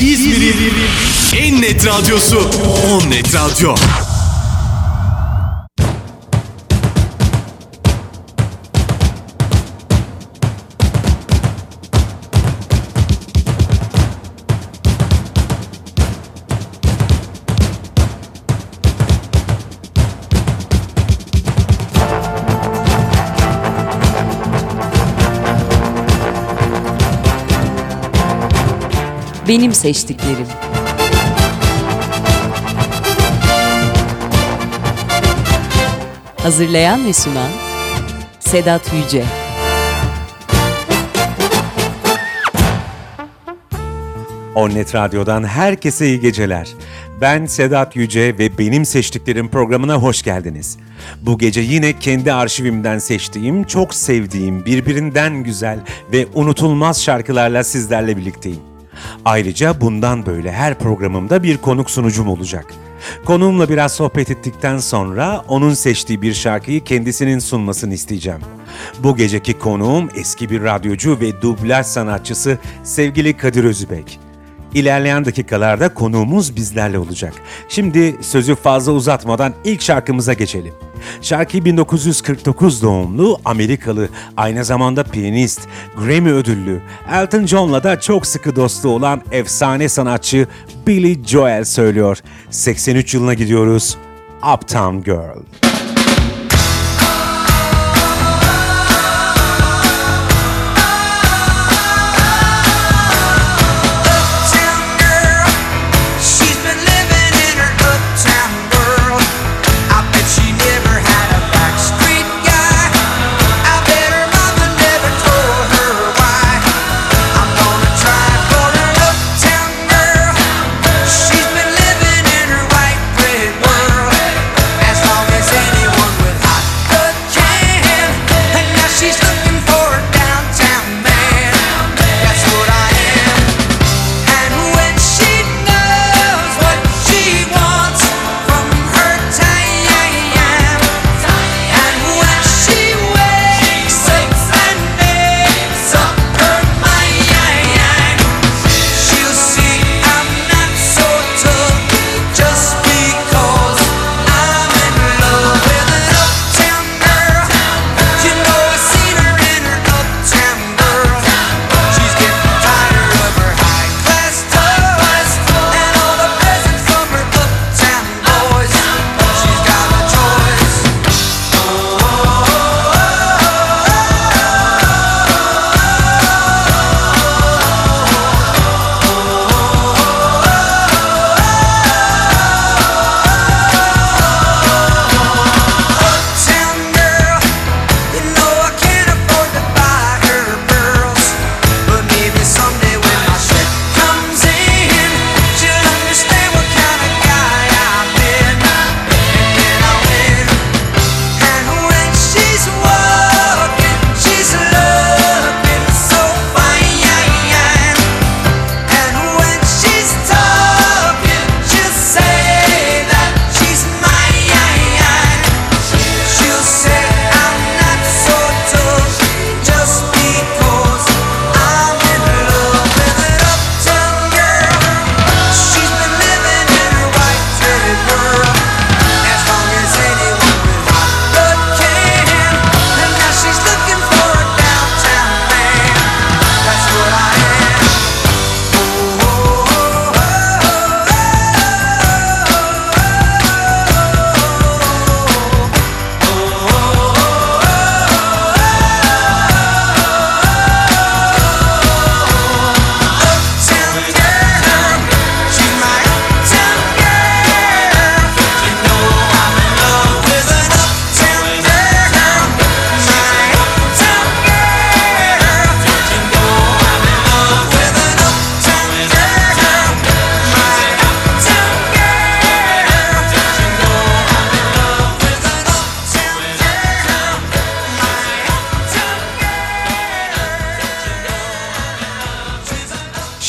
İzmir'in İzmir en net radyosu 10 Net Radyo. Benim seçtiklerim. Hazırlayan ve sunan Sedat Yüce. Onnet Radyo'dan herkese iyi geceler. Ben Sedat Yüce ve Benim Seçtiklerim programına hoş geldiniz. Bu gece yine kendi arşivimden seçtiğim, çok sevdiğim, birbirinden güzel ve unutulmaz şarkılarla sizlerle birlikteyim. Ayrıca bundan böyle her programımda bir konuk sunucum olacak. Konuğumla biraz sohbet ettikten sonra onun seçtiği bir şarkıyı kendisinin sunmasını isteyeceğim. Bu geceki konuğum eski bir radyocu ve dublaj sanatçısı sevgili Kadir Özübek. İlerleyen dakikalarda konuğumuz bizlerle olacak. Şimdi sözü fazla uzatmadan ilk şarkımıza geçelim. Şarkı 1949 doğumlu Amerikalı, aynı zamanda piyanist, Grammy ödüllü, Elton John'la da çok sıkı dostu olan efsane sanatçı Billy Joel söylüyor. 83 yılına gidiyoruz. Uptown Girl.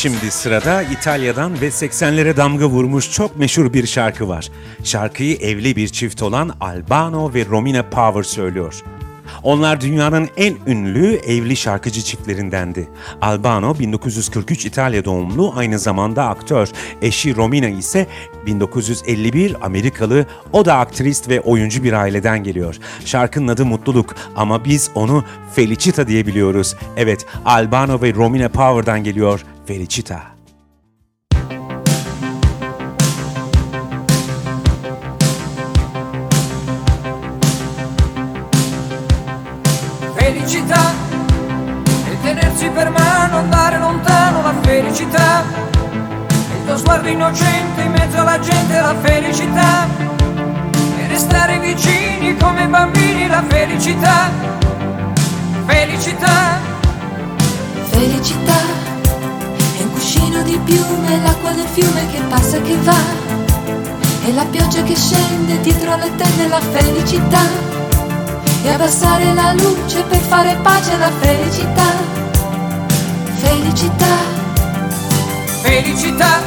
Şimdi sırada İtalya'dan ve 80'lere damga vurmuş çok meşhur bir şarkı var. Şarkıyı evli bir çift olan Albano ve Romina Power söylüyor. Onlar dünyanın en ünlü evli şarkıcı çiftlerindendi. Albano 1943 İtalya doğumlu aynı zamanda aktör. Eşi Romina ise 1951 Amerikalı o da aktrist ve oyuncu bir aileden geliyor. Şarkının adı Mutluluk ama biz onu Felicita diye biliyoruz. Evet Albano ve Romina Power'dan geliyor. Felicita. felicità e tenersi per mano, andare lontano la felicità. Il tuo sguardo innocente in mezzo alla gente la felicità. E restare vicini come bambini la felicità. Felicità, Felicità cuscino di piume, l'acqua del fiume che passa e che va. E la pioggia che scende dietro le tende la felicità. E abbassare la luce per fare pace alla felicità. Felicità, felicità.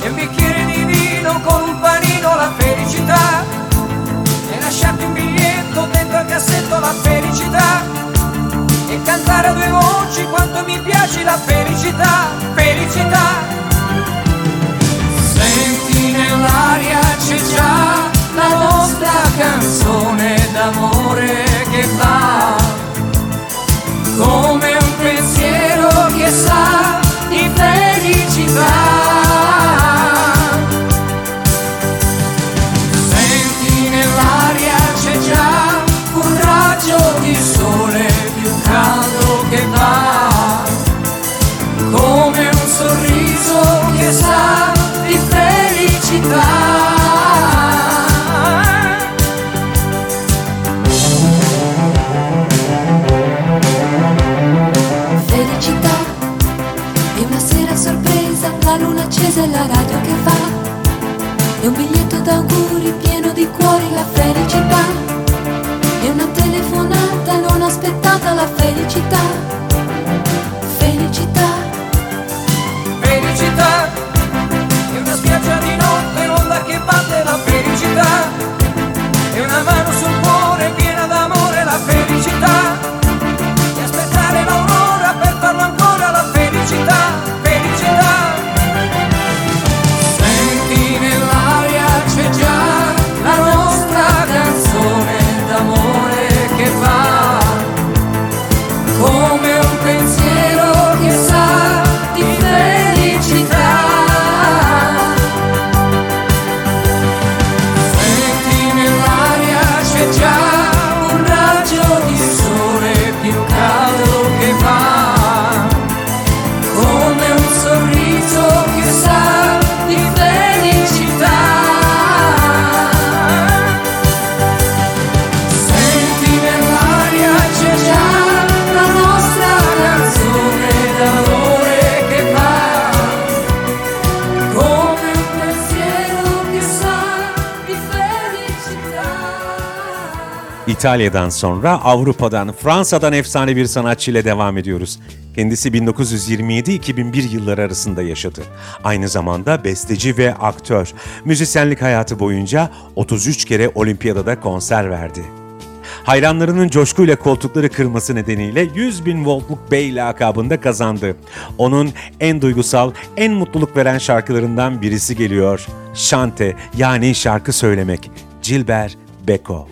E un bicchiere di vino con un panino la felicità. E lasciarti un biglietto dentro al cassetto la felicità. Cantare a due voci quanto mi piace la felicità, felicità. İtalya'dan sonra Avrupa'dan, Fransa'dan efsane bir sanatçıyla devam ediyoruz. Kendisi 1927-2001 yılları arasında yaşadı. Aynı zamanda besteci ve aktör. Müzisyenlik hayatı boyunca 33 kere olimpiyadada konser verdi. Hayranlarının coşkuyla koltukları kırması nedeniyle 100 bin voltluk bey lakabında kazandı. Onun en duygusal, en mutluluk veren şarkılarından birisi geliyor. Şante yani şarkı söylemek. Gilbert Beko.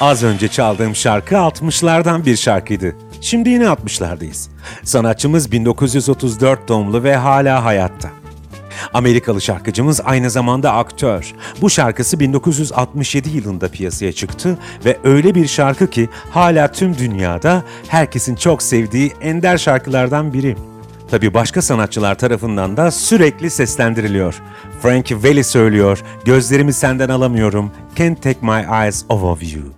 Az önce çaldığım şarkı 60'lardan bir şarkıydı. Şimdi yine 60'lardayız. Sanatçımız 1934 doğumlu ve hala hayatta. Amerikalı şarkıcımız aynı zamanda aktör. Bu şarkısı 1967 yılında piyasaya çıktı ve öyle bir şarkı ki hala tüm dünyada herkesin çok sevdiği ender şarkılardan biri. Tabi başka sanatçılar tarafından da sürekli seslendiriliyor. Frankie Valli söylüyor, gözlerimi senden alamıyorum, can't take my eyes off of you.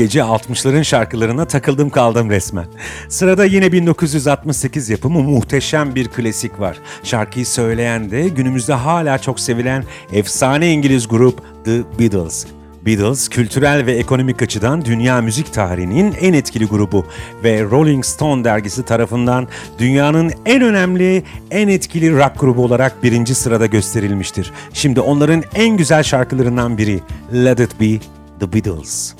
Gece 60'ların şarkılarına takıldım kaldım resmen. Sırada yine 1968 yapımı muhteşem bir klasik var. Şarkıyı söyleyen de günümüzde hala çok sevilen efsane İngiliz grup The Beatles. Beatles, kültürel ve ekonomik açıdan dünya müzik tarihinin en etkili grubu ve Rolling Stone dergisi tarafından dünyanın en önemli, en etkili rock grubu olarak birinci sırada gösterilmiştir. Şimdi onların en güzel şarkılarından biri Let It Be The Beatles.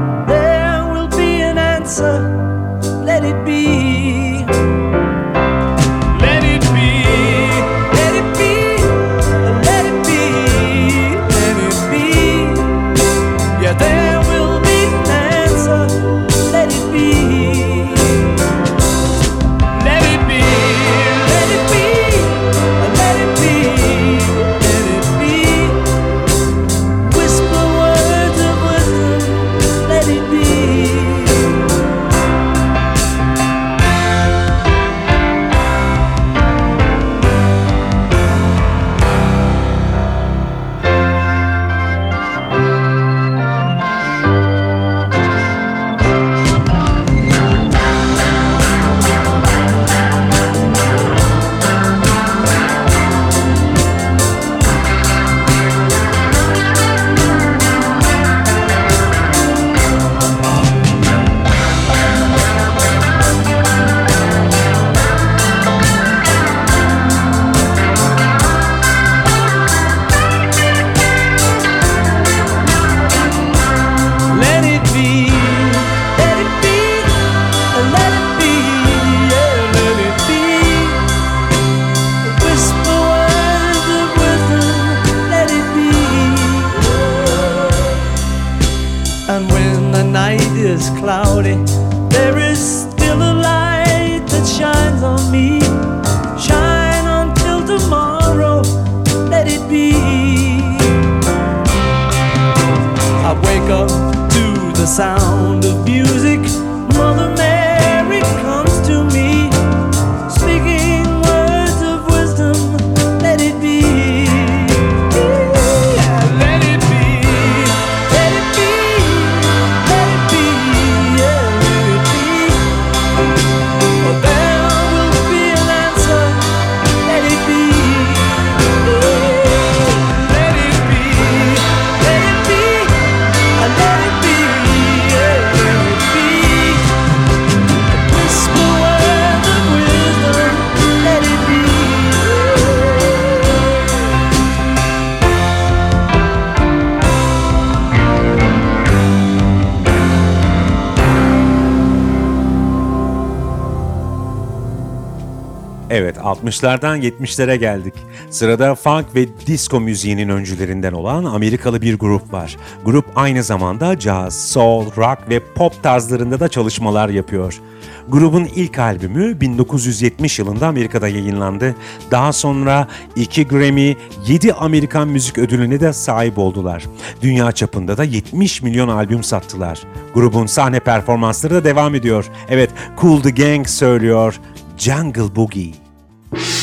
60'lardan 70'lere geldik. Sırada funk ve disco müziğinin öncülerinden olan Amerikalı bir grup var. Grup aynı zamanda jazz, soul, rock ve pop tarzlarında da çalışmalar yapıyor. Grubun ilk albümü 1970 yılında Amerika'da yayınlandı. Daha sonra 2 Grammy, 7 Amerikan Müzik Ödülüne de sahip oldular. Dünya çapında da 70 milyon albüm sattılar. Grubun sahne performansları da devam ediyor. Evet, Cool the Gang söylüyor Jungle Boogie. you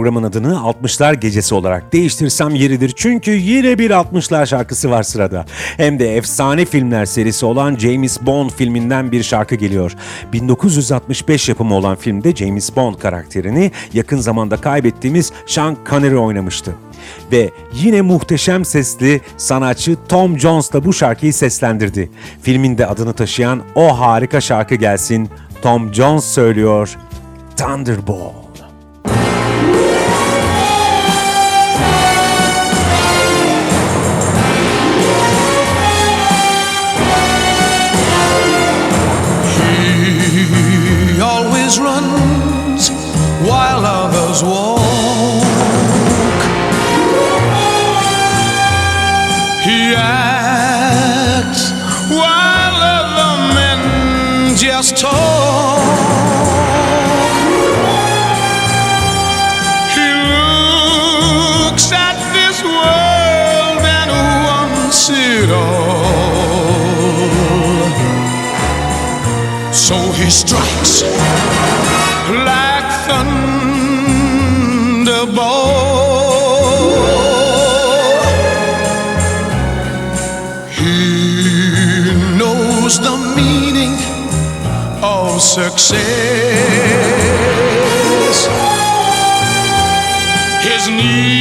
programın adını 60'lar Gecesi olarak değiştirsem yeridir. Çünkü yine bir 60'lar şarkısı var sırada. Hem de efsane filmler serisi olan James Bond filminden bir şarkı geliyor. 1965 yapımı olan filmde James Bond karakterini yakın zamanda kaybettiğimiz Sean Connery oynamıştı. Ve yine muhteşem sesli sanatçı Tom Jones da bu şarkıyı seslendirdi. Filmin de adını taşıyan o harika şarkı gelsin. Tom Jones söylüyor Thunderball. Others walk. He acts while other men just talk. He looks at this world and wants it all. So he strikes like He knows the meaning of success. His needs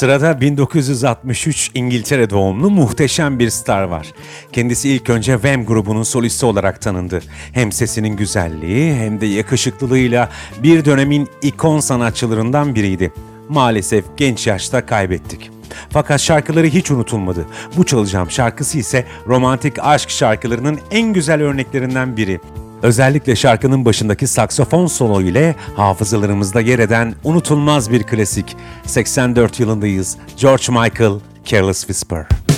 Sırada 1963 İngiltere doğumlu muhteşem bir star var. Kendisi ilk önce Wham grubunun solisti olarak tanındı. Hem sesinin güzelliği hem de yakışıklılığıyla bir dönemin ikon sanatçılarından biriydi. Maalesef genç yaşta kaybettik. Fakat şarkıları hiç unutulmadı. Bu çalacağım şarkısı ise romantik aşk şarkılarının en güzel örneklerinden biri. Özellikle şarkının başındaki saksofon solo ile hafızalarımızda yer eden unutulmaz bir klasik. 84 yılındayız. George Michael, Careless Whisper.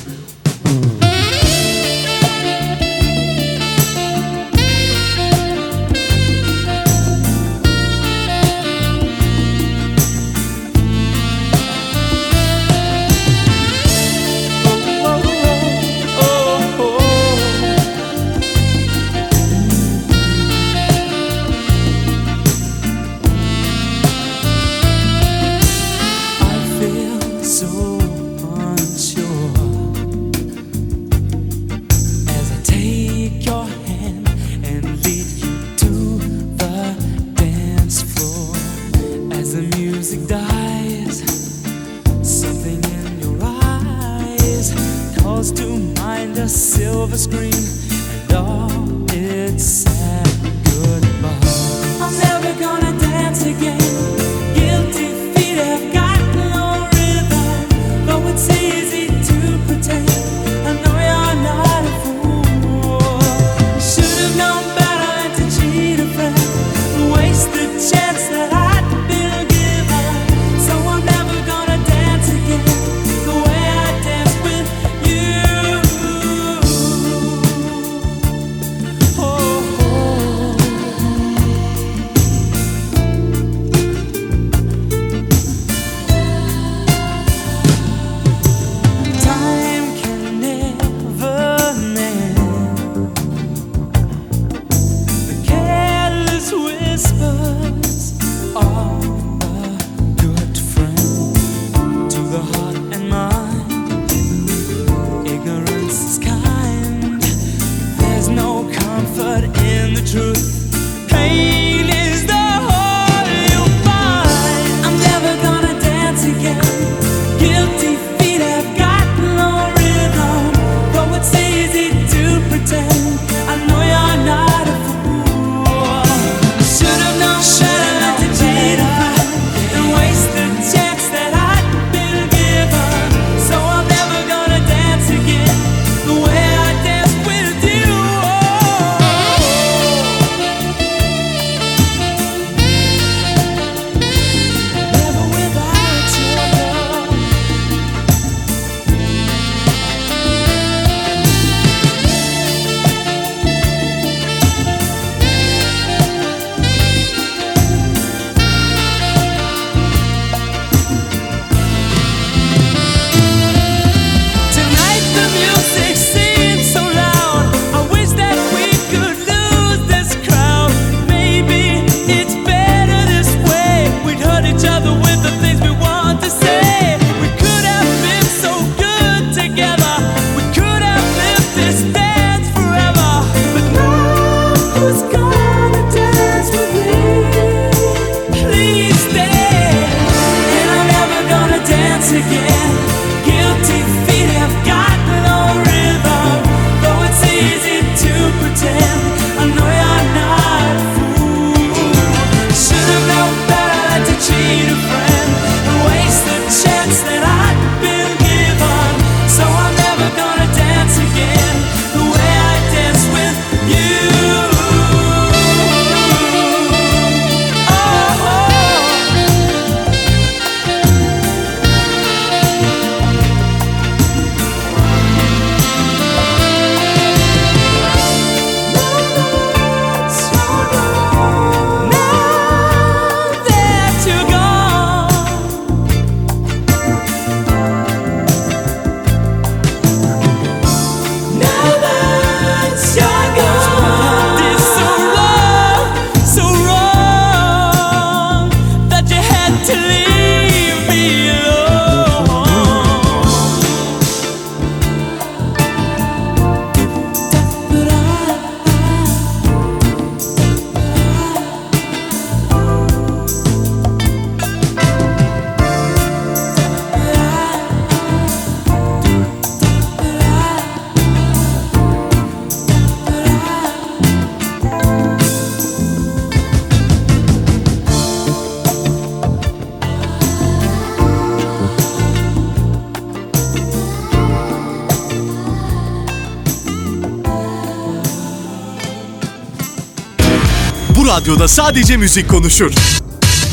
Radyoda sadece müzik konuşur.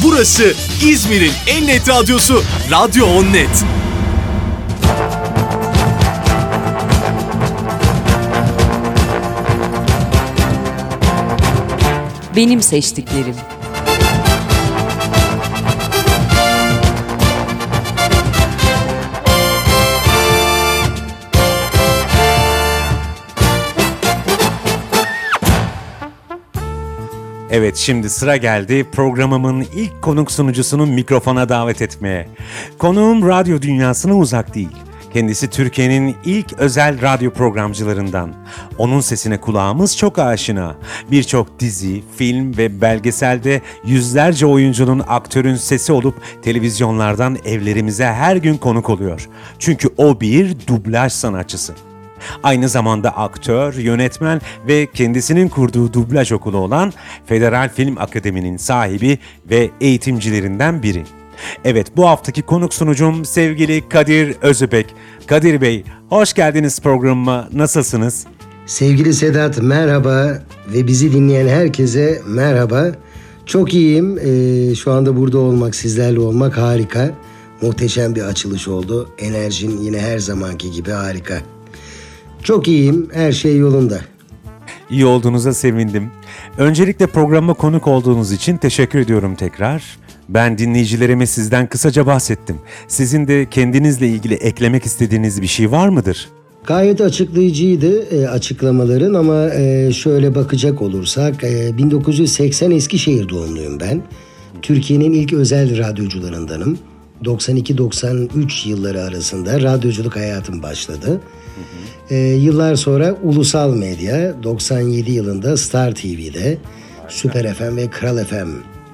Burası İzmir'in en net radyosu Radyo On Net. Benim seçtiklerim. Evet şimdi sıra geldi programımın ilk konuk sunucusunu mikrofona davet etmeye. Konuğum radyo dünyasına uzak değil. Kendisi Türkiye'nin ilk özel radyo programcılarından. Onun sesine kulağımız çok aşina. Birçok dizi, film ve belgeselde yüzlerce oyuncunun, aktörün sesi olup televizyonlardan evlerimize her gün konuk oluyor. Çünkü o bir dublaj sanatçısı. Aynı zamanda aktör, yönetmen ve kendisinin kurduğu dublaj okulu olan Federal Film Akademi'nin sahibi ve eğitimcilerinden biri. Evet bu haftaki konuk sunucum sevgili Kadir Özübek. Kadir Bey hoş geldiniz programıma. Nasılsınız? Sevgili Sedat merhaba ve bizi dinleyen herkese merhaba. Çok iyiyim. Ee, şu anda burada olmak, sizlerle olmak harika. Muhteşem bir açılış oldu. Enerjin yine her zamanki gibi harika. Çok iyiyim. Her şey yolunda. İyi olduğunuza sevindim. Öncelikle programa konuk olduğunuz için teşekkür ediyorum tekrar. Ben dinleyicilerime sizden kısaca bahsettim. Sizin de kendinizle ilgili eklemek istediğiniz bir şey var mıdır? Gayet açıklayıcıydı e, açıklamaların ama e, şöyle bakacak olursak e, 1980 Eskişehir doğumluyum ben. Türkiye'nin ilk özel radyocularındanım. 92-93 yılları arasında radyoculuk hayatım başladı. E, yıllar sonra ulusal medya 97 yılında Star TV'de, Süper FM ve Kral FM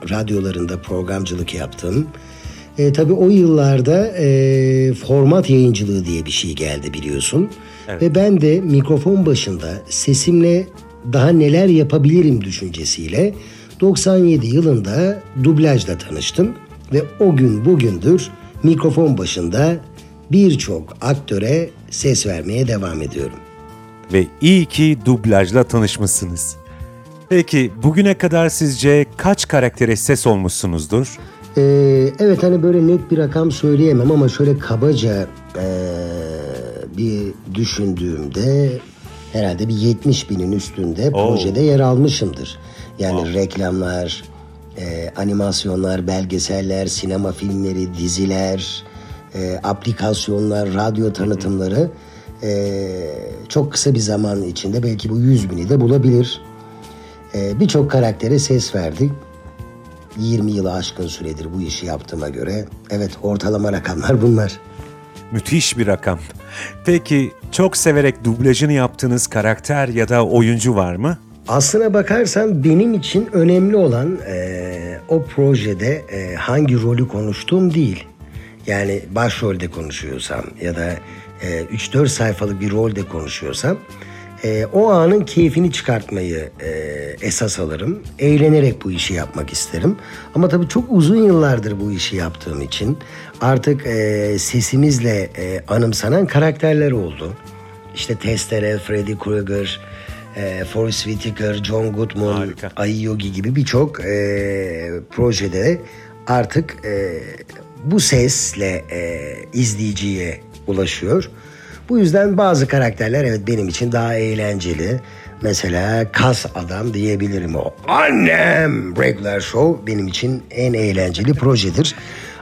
radyolarında programcılık yaptım. E, tabii o yıllarda e, format yayıncılığı diye bir şey geldi biliyorsun. Ve ben de mikrofon başında sesimle daha neler yapabilirim düşüncesiyle 97 yılında dublajla tanıştım. Ve o gün bugündür mikrofon başında birçok aktöre ses vermeye devam ediyorum. Ve iyi ki dublajla tanışmışsınız. Peki bugüne kadar sizce kaç karaktere ses olmuşsunuzdur? Ee, evet hani böyle net bir rakam söyleyemem ama şöyle kabaca ee, bir düşündüğümde herhalde bir 70 binin üstünde projede yer almışımdır. Yani reklamlar, ee, animasyonlar, belgeseller, sinema filmleri, diziler, ee, aplikasyonlar, radyo tanıtımları ee, çok kısa bir zaman içinde belki bu 100 bini de bulabilir. Ee, Birçok karaktere ses verdik. 20 yılı aşkın süredir bu işi yaptığıma göre evet ortalama rakamlar bunlar. Müthiş bir rakam. Peki çok severek dublajını yaptığınız karakter ya da oyuncu var mı? Aslına bakarsan benim için önemli olan eee, o projede eee, hangi rolü konuştuğum değil. Yani başrolde konuşuyorsam ya da eee, 3-4 sayfalık bir rolde konuşuyorsam eee, o anın keyfini çıkartmayı eee, esas alırım. Eğlenerek bu işi yapmak isterim. Ama tabii çok uzun yıllardır bu işi yaptığım için artık eee, sesimizle eee, anımsanan karakterler oldu. İşte Testere, Freddy Krueger, e, Forrest Whitaker, John Goodman, Harika. Yogi gibi birçok e, projede artık e, bu sesle e, izleyiciye ulaşıyor. Bu yüzden bazı karakterler evet benim için daha eğlenceli. Mesela Kas Adam diyebilirim o. Annem! Regular Show benim için en eğlenceli projedir.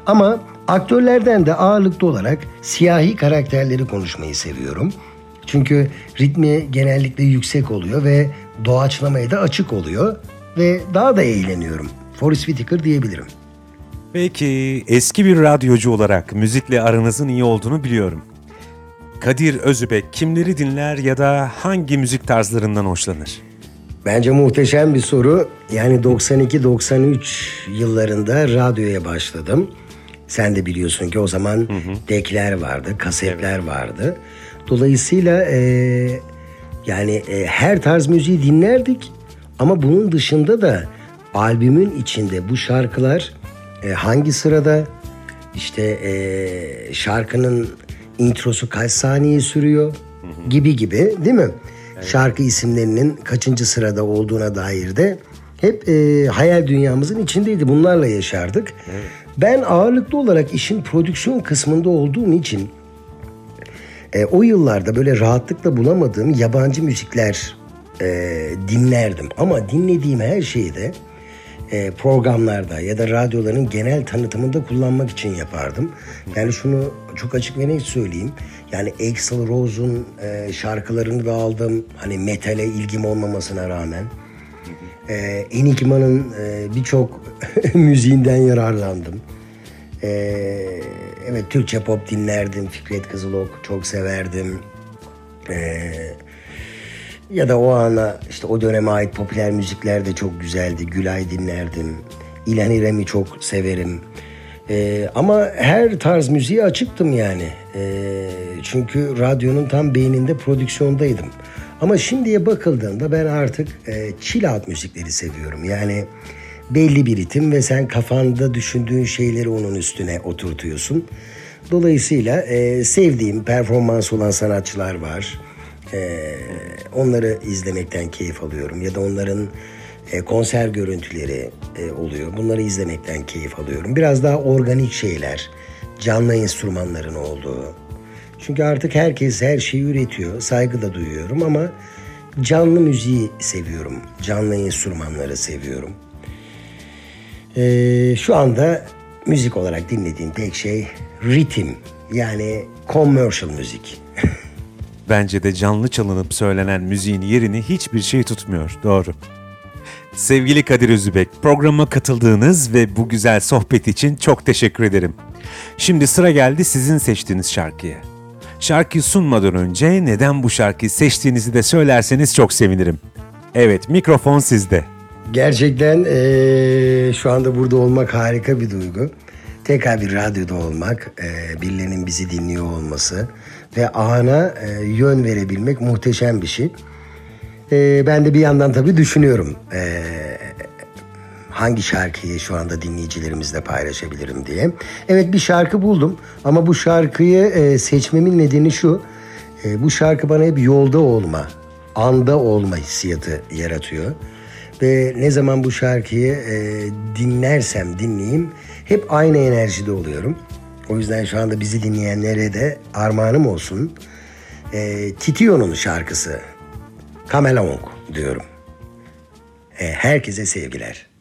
Ama aktörlerden de ağırlıklı olarak siyahi karakterleri konuşmayı seviyorum. Çünkü ritmi genellikle yüksek oluyor ve doğaçlamaya da açık oluyor ve daha da eğleniyorum. Forrest Whitaker diyebilirim. Peki eski bir radyocu olarak müzikle aranızın iyi olduğunu biliyorum. Kadir Özübek kimleri dinler ya da hangi müzik tarzlarından hoşlanır? Bence muhteşem bir soru. Yani 92-93 yıllarında radyoya başladım. Sen de biliyorsun ki o zaman dekler vardı, kasetler vardı. Dolayısıyla e, yani e, her tarz müziği dinlerdik. Ama bunun dışında da albümün içinde bu şarkılar e, hangi sırada, işte e, şarkının introsu kaç saniye sürüyor gibi gibi değil mi? Şarkı isimlerinin kaçıncı sırada olduğuna dair de hep e, hayal dünyamızın içindeydi. Bunlarla yaşardık. Ben ağırlıklı olarak işin prodüksiyon kısmında olduğum için e, o yıllarda böyle rahatlıkla bulamadığım yabancı müzikler e, dinlerdim. Ama dinlediğim her şeyi de e, programlarda ya da radyoların genel tanıtımında kullanmak için yapardım. Yani şunu çok açık ve net söyleyeyim. Yani Axl Rose'un e, şarkılarını da aldım. Hani metale ilgim olmamasına rağmen. E, Enigma'nın e, birçok müziğinden yararlandım. E, evet Türkçe pop dinlerdim. Fikret Kızılok çok severdim. E, ya da o ana işte o döneme ait popüler müzikler de çok güzeldi. Gülay dinlerdim. İlhan İrem'i çok severim. Ee, ama her tarz müziğe açıktım yani. Ee, çünkü radyonun tam beyninde prodüksiyondaydım. Ama şimdiye bakıldığında ben artık e, chill out müzikleri seviyorum. Yani belli bir ritim ve sen kafanda düşündüğün şeyleri onun üstüne oturtuyorsun. Dolayısıyla e, sevdiğim performans olan sanatçılar var. Ee, onları izlemekten keyif alıyorum ya da onların e, konser görüntüleri e, oluyor. Bunları izlemekten keyif alıyorum. Biraz daha organik şeyler, canlı enstrümanların olduğu. Çünkü artık herkes her şeyi üretiyor. Saygı da duyuyorum ama canlı müziği seviyorum. Canlı enstrümanları seviyorum. Ee, şu anda müzik olarak dinlediğim tek şey ritim yani commercial müzik. Bence de canlı çalınıp söylenen müziğin yerini hiçbir şey tutmuyor. Doğru. Sevgili Kadir Özübek, programa katıldığınız ve bu güzel sohbet için çok teşekkür ederim. Şimdi sıra geldi sizin seçtiğiniz şarkıya. Şarkıyı sunmadan önce neden bu şarkıyı seçtiğinizi de söylerseniz çok sevinirim. Evet, mikrofon sizde. Gerçekten eee, şu anda burada olmak harika bir duygu. Tekrar bir radyoda olmak, eee, birilerinin bizi dinliyor olması ve ana eee, yön verebilmek muhteşem bir şey. Eee, ben de bir yandan tabii düşünüyorum eee, hangi şarkıyı şu anda dinleyicilerimizle paylaşabilirim diye. Evet bir şarkı buldum ama bu şarkıyı eee, seçmemin nedeni şu. Eee, bu şarkı bana hep yolda olma, anda olma hissiyatı yaratıyor. Ve ne zaman bu şarkıyı e, dinlersem dinleyeyim hep aynı enerjide oluyorum. O yüzden şu anda bizi dinleyenlere de armağanım olsun. E, Titio'nun şarkısı Kameleon diyorum. E, herkese sevgiler.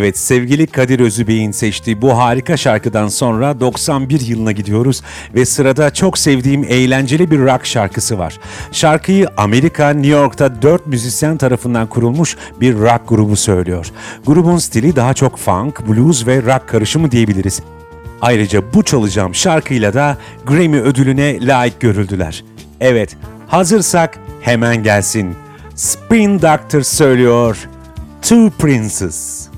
Evet sevgili Kadir Özübey'in seçtiği bu harika şarkıdan sonra 91 yılına gidiyoruz ve sırada çok sevdiğim eğlenceli bir rock şarkısı var. Şarkıyı Amerika, New York'ta 4 müzisyen tarafından kurulmuş bir rock grubu söylüyor. Grubun stili daha çok funk, blues ve rock karışımı diyebiliriz. Ayrıca bu çalacağım şarkıyla da Grammy ödülüne layık görüldüler. Evet, hazırsak hemen gelsin. Spin Doctor söylüyor. Two Princes.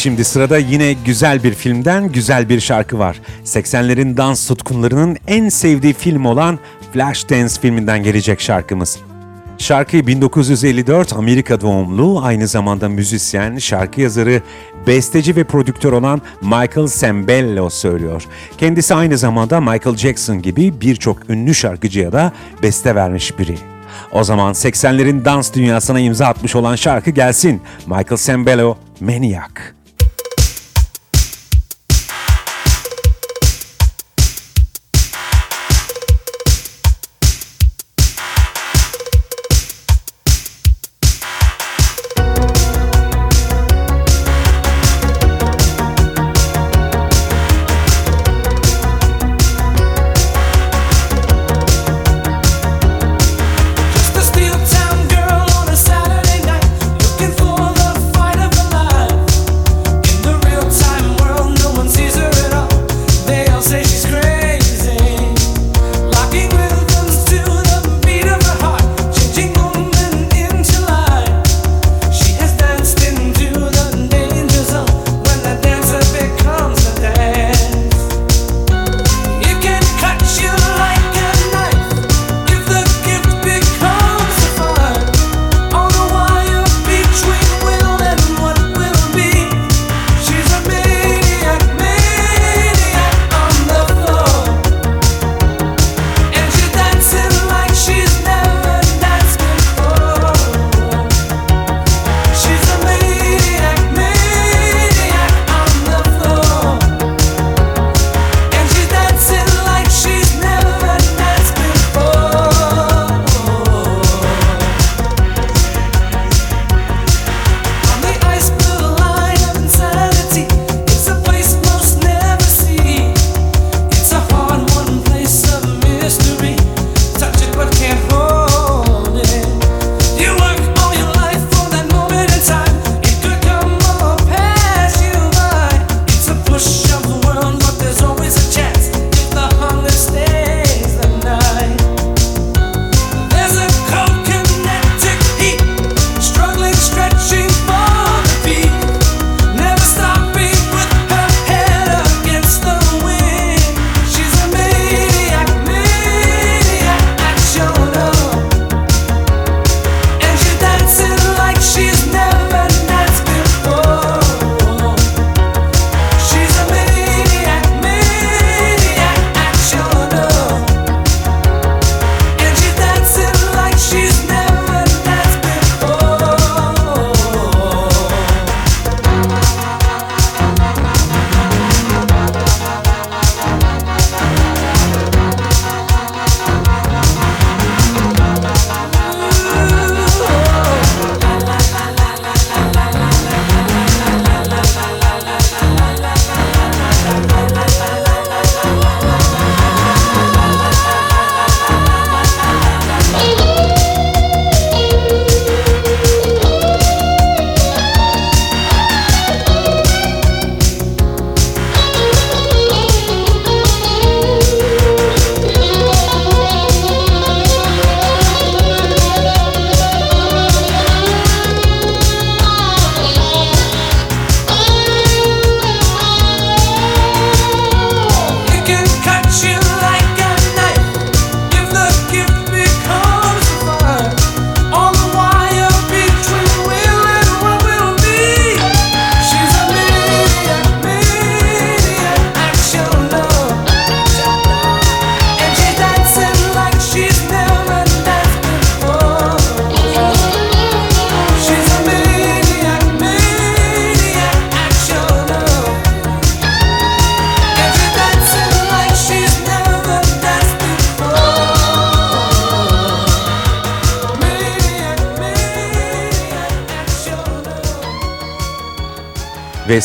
Şimdi sırada yine güzel bir filmden güzel bir şarkı var. 80'lerin dans tutkunlarının en sevdiği film olan Flashdance filminden gelecek şarkımız. Şarkıyı 1954 Amerika doğumlu, aynı zamanda müzisyen, şarkı yazarı, besteci ve prodüktör olan Michael Sembello söylüyor. Kendisi aynı zamanda Michael Jackson gibi birçok ünlü şarkıcıya da beste vermiş biri. O zaman 80'lerin dans dünyasına imza atmış olan şarkı gelsin. Michael Sembello, Maniac.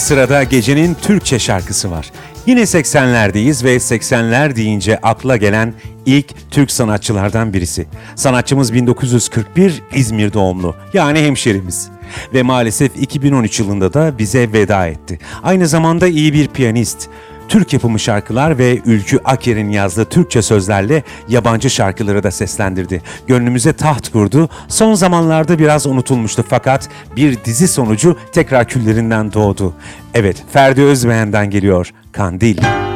Sırada gecenin Türkçe şarkısı var. Yine 80'lerdeyiz ve 80'ler deyince akla gelen ilk Türk sanatçılardan birisi. Sanatçımız 1941 İzmir doğumlu yani hemşerimiz. Ve maalesef 2013 yılında da bize veda etti. Aynı zamanda iyi bir piyanist. Türk yapımı şarkılar ve Ülkü Aker'in yazdığı Türkçe sözlerle yabancı şarkıları da seslendirdi. Gönlümüze taht kurdu. Son zamanlarda biraz unutulmuştu fakat bir dizi sonucu tekrar küllerinden doğdu. Evet, Ferdi Özbeğen'den geliyor Kandil. Gün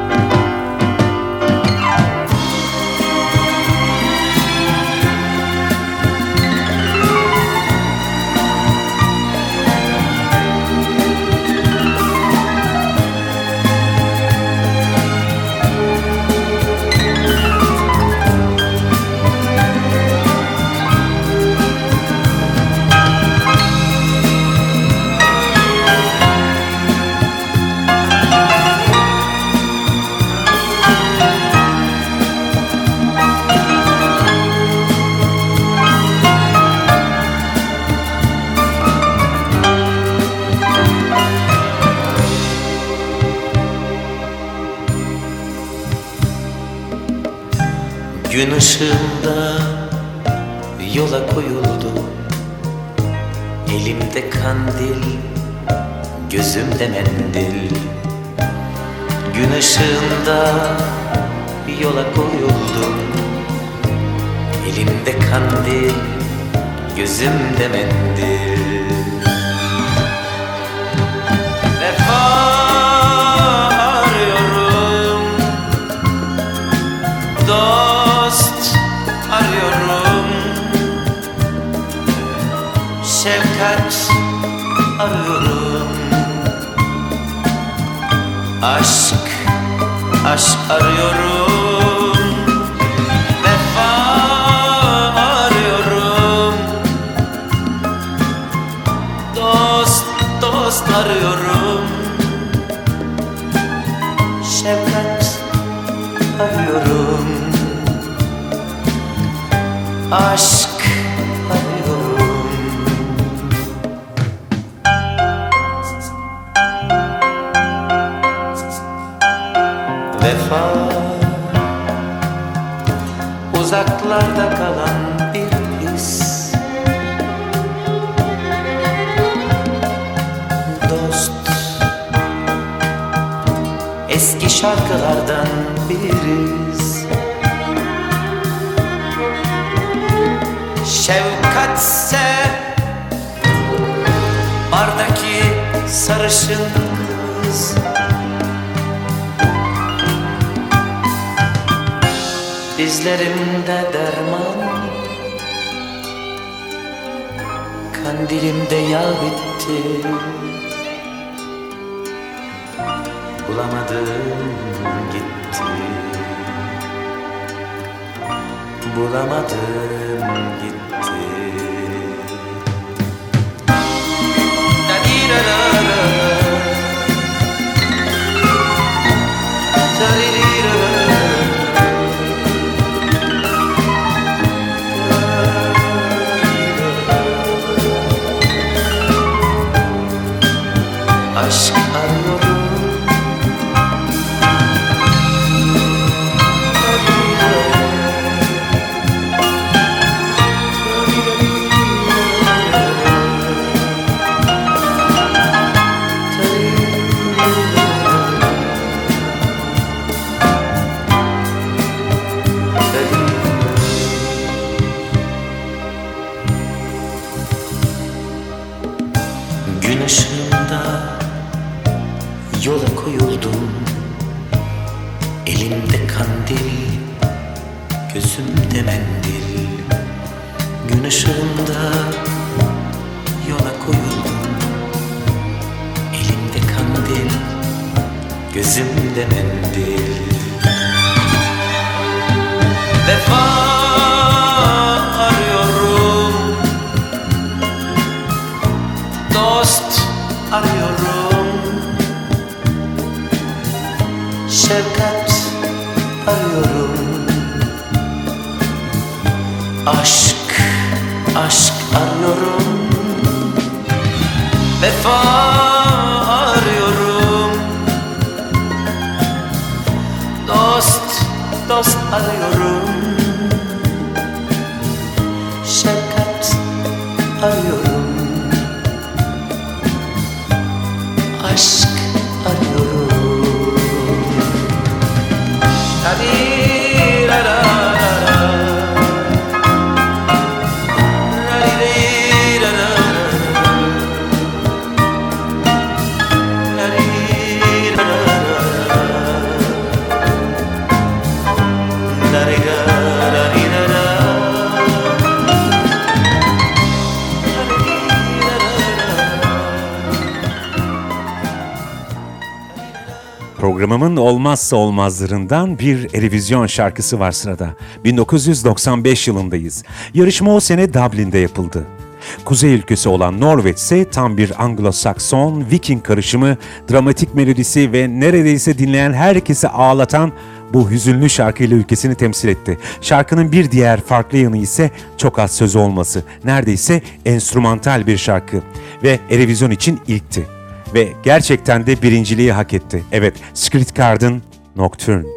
ışığında yola koyuldu. Elimde kandil, gözümde mendil. Gün ışığında yola koyuldum Elimde kandil, gözümde mendil aşk arıyorum biriz Şefkatse Bardaki sarışın kız. Dizlerimde derman Kandilimde yağ bitti. Bulamadım gitti Bulamadım gitti. Aşk gözümde mendil I think a room. Programımın olmazsa olmazlarından bir Erevizyon şarkısı var sırada. 1995 yılındayız. Yarışma o sene Dublin'de yapıldı. Kuzey ülkesi olan Norveç ise tam bir Anglo-Sakson, Viking karışımı, dramatik melodisi ve neredeyse dinleyen herkesi ağlatan bu hüzünlü şarkıyla ülkesini temsil etti. Şarkının bir diğer farklı yanı ise çok az söz olması. Neredeyse enstrümantal bir şarkı ve Erevizyon için ilkti. Ve gerçekten de birinciliği hak etti. Evet, Street Garden Nocturne.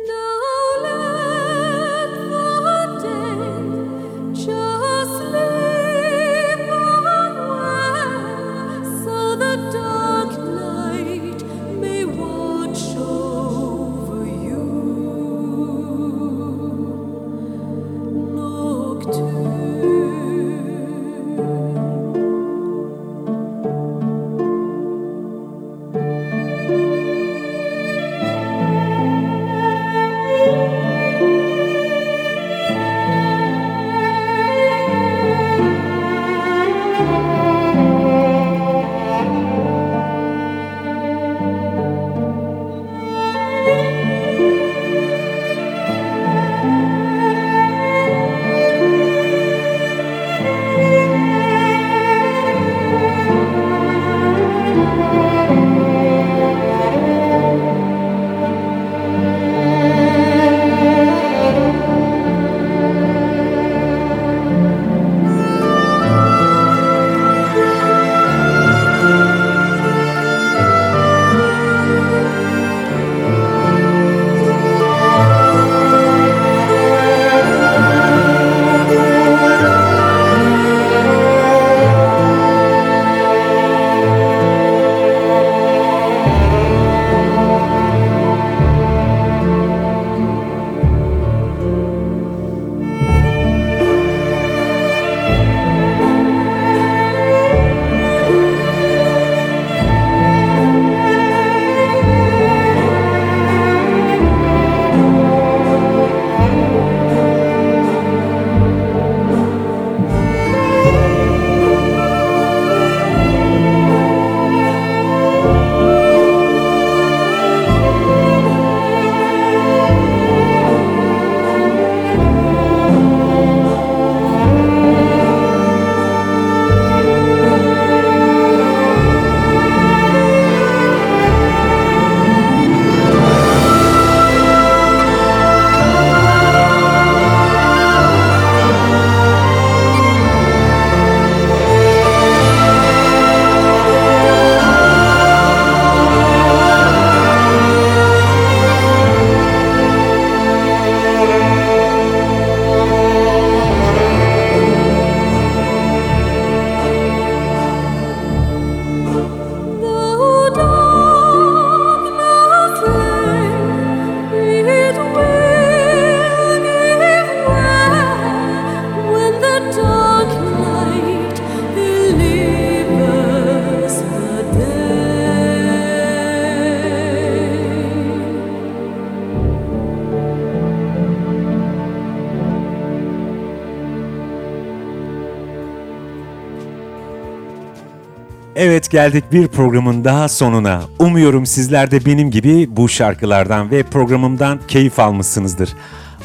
Evet geldik bir programın daha sonuna. Umuyorum sizler de benim gibi bu şarkılardan ve programımdan keyif almışsınızdır.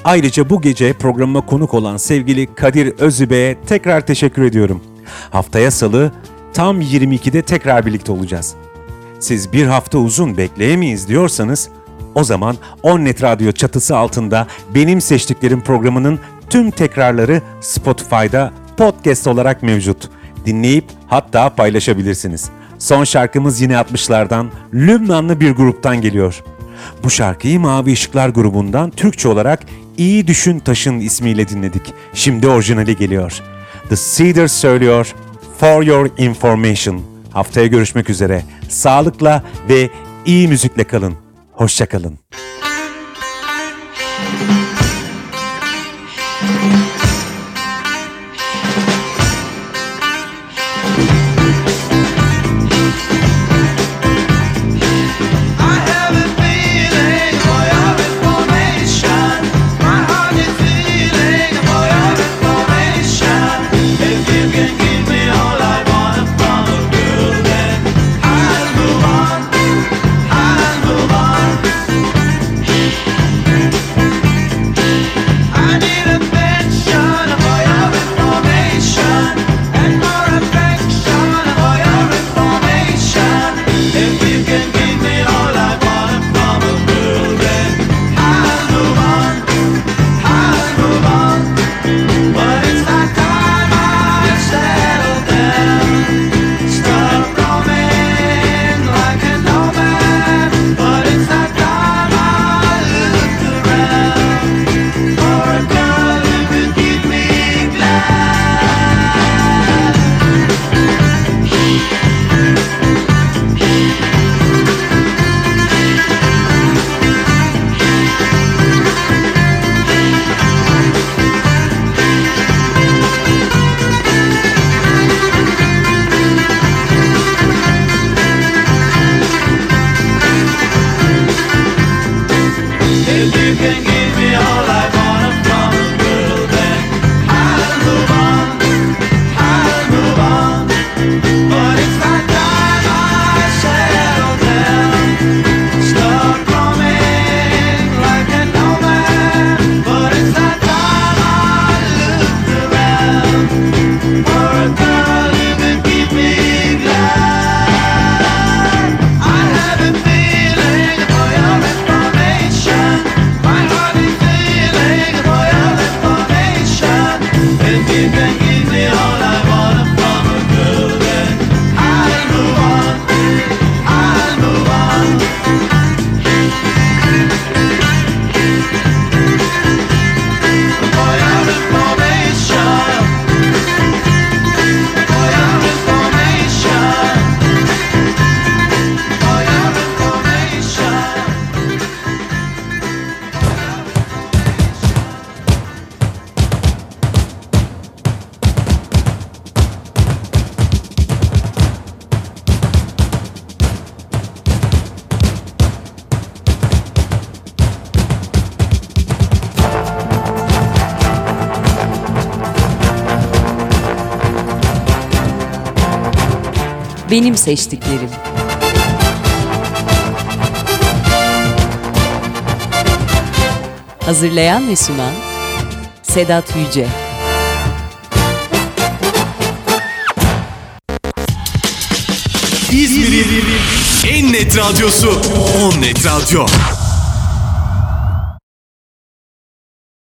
Ayrıca bu gece programıma konuk olan sevgili Kadir Özübe'ye tekrar teşekkür ediyorum. Haftaya salı tam 22'de tekrar birlikte olacağız. Siz bir hafta uzun bekleyemeyiz diyorsanız o zaman Onnet Radyo çatısı altında benim seçtiklerim programının tüm tekrarları Spotify'da podcast olarak mevcut. Dinleyip hatta paylaşabilirsiniz. Son şarkımız yine 60'lardan Lübnanlı bir gruptan geliyor. Bu şarkıyı Mavi Işıklar grubundan Türkçe olarak İyi Düşün Taşın ismiyle dinledik. Şimdi orijinali geliyor. The Cedars söylüyor For Your Information. Haftaya görüşmek üzere. Sağlıkla ve iyi müzikle kalın. Hoşçakalın. Benim seçtiklerim. Hazırlayan ve sunan Sedat Yüce. İzmir'in en net radyosu On Net Radyo.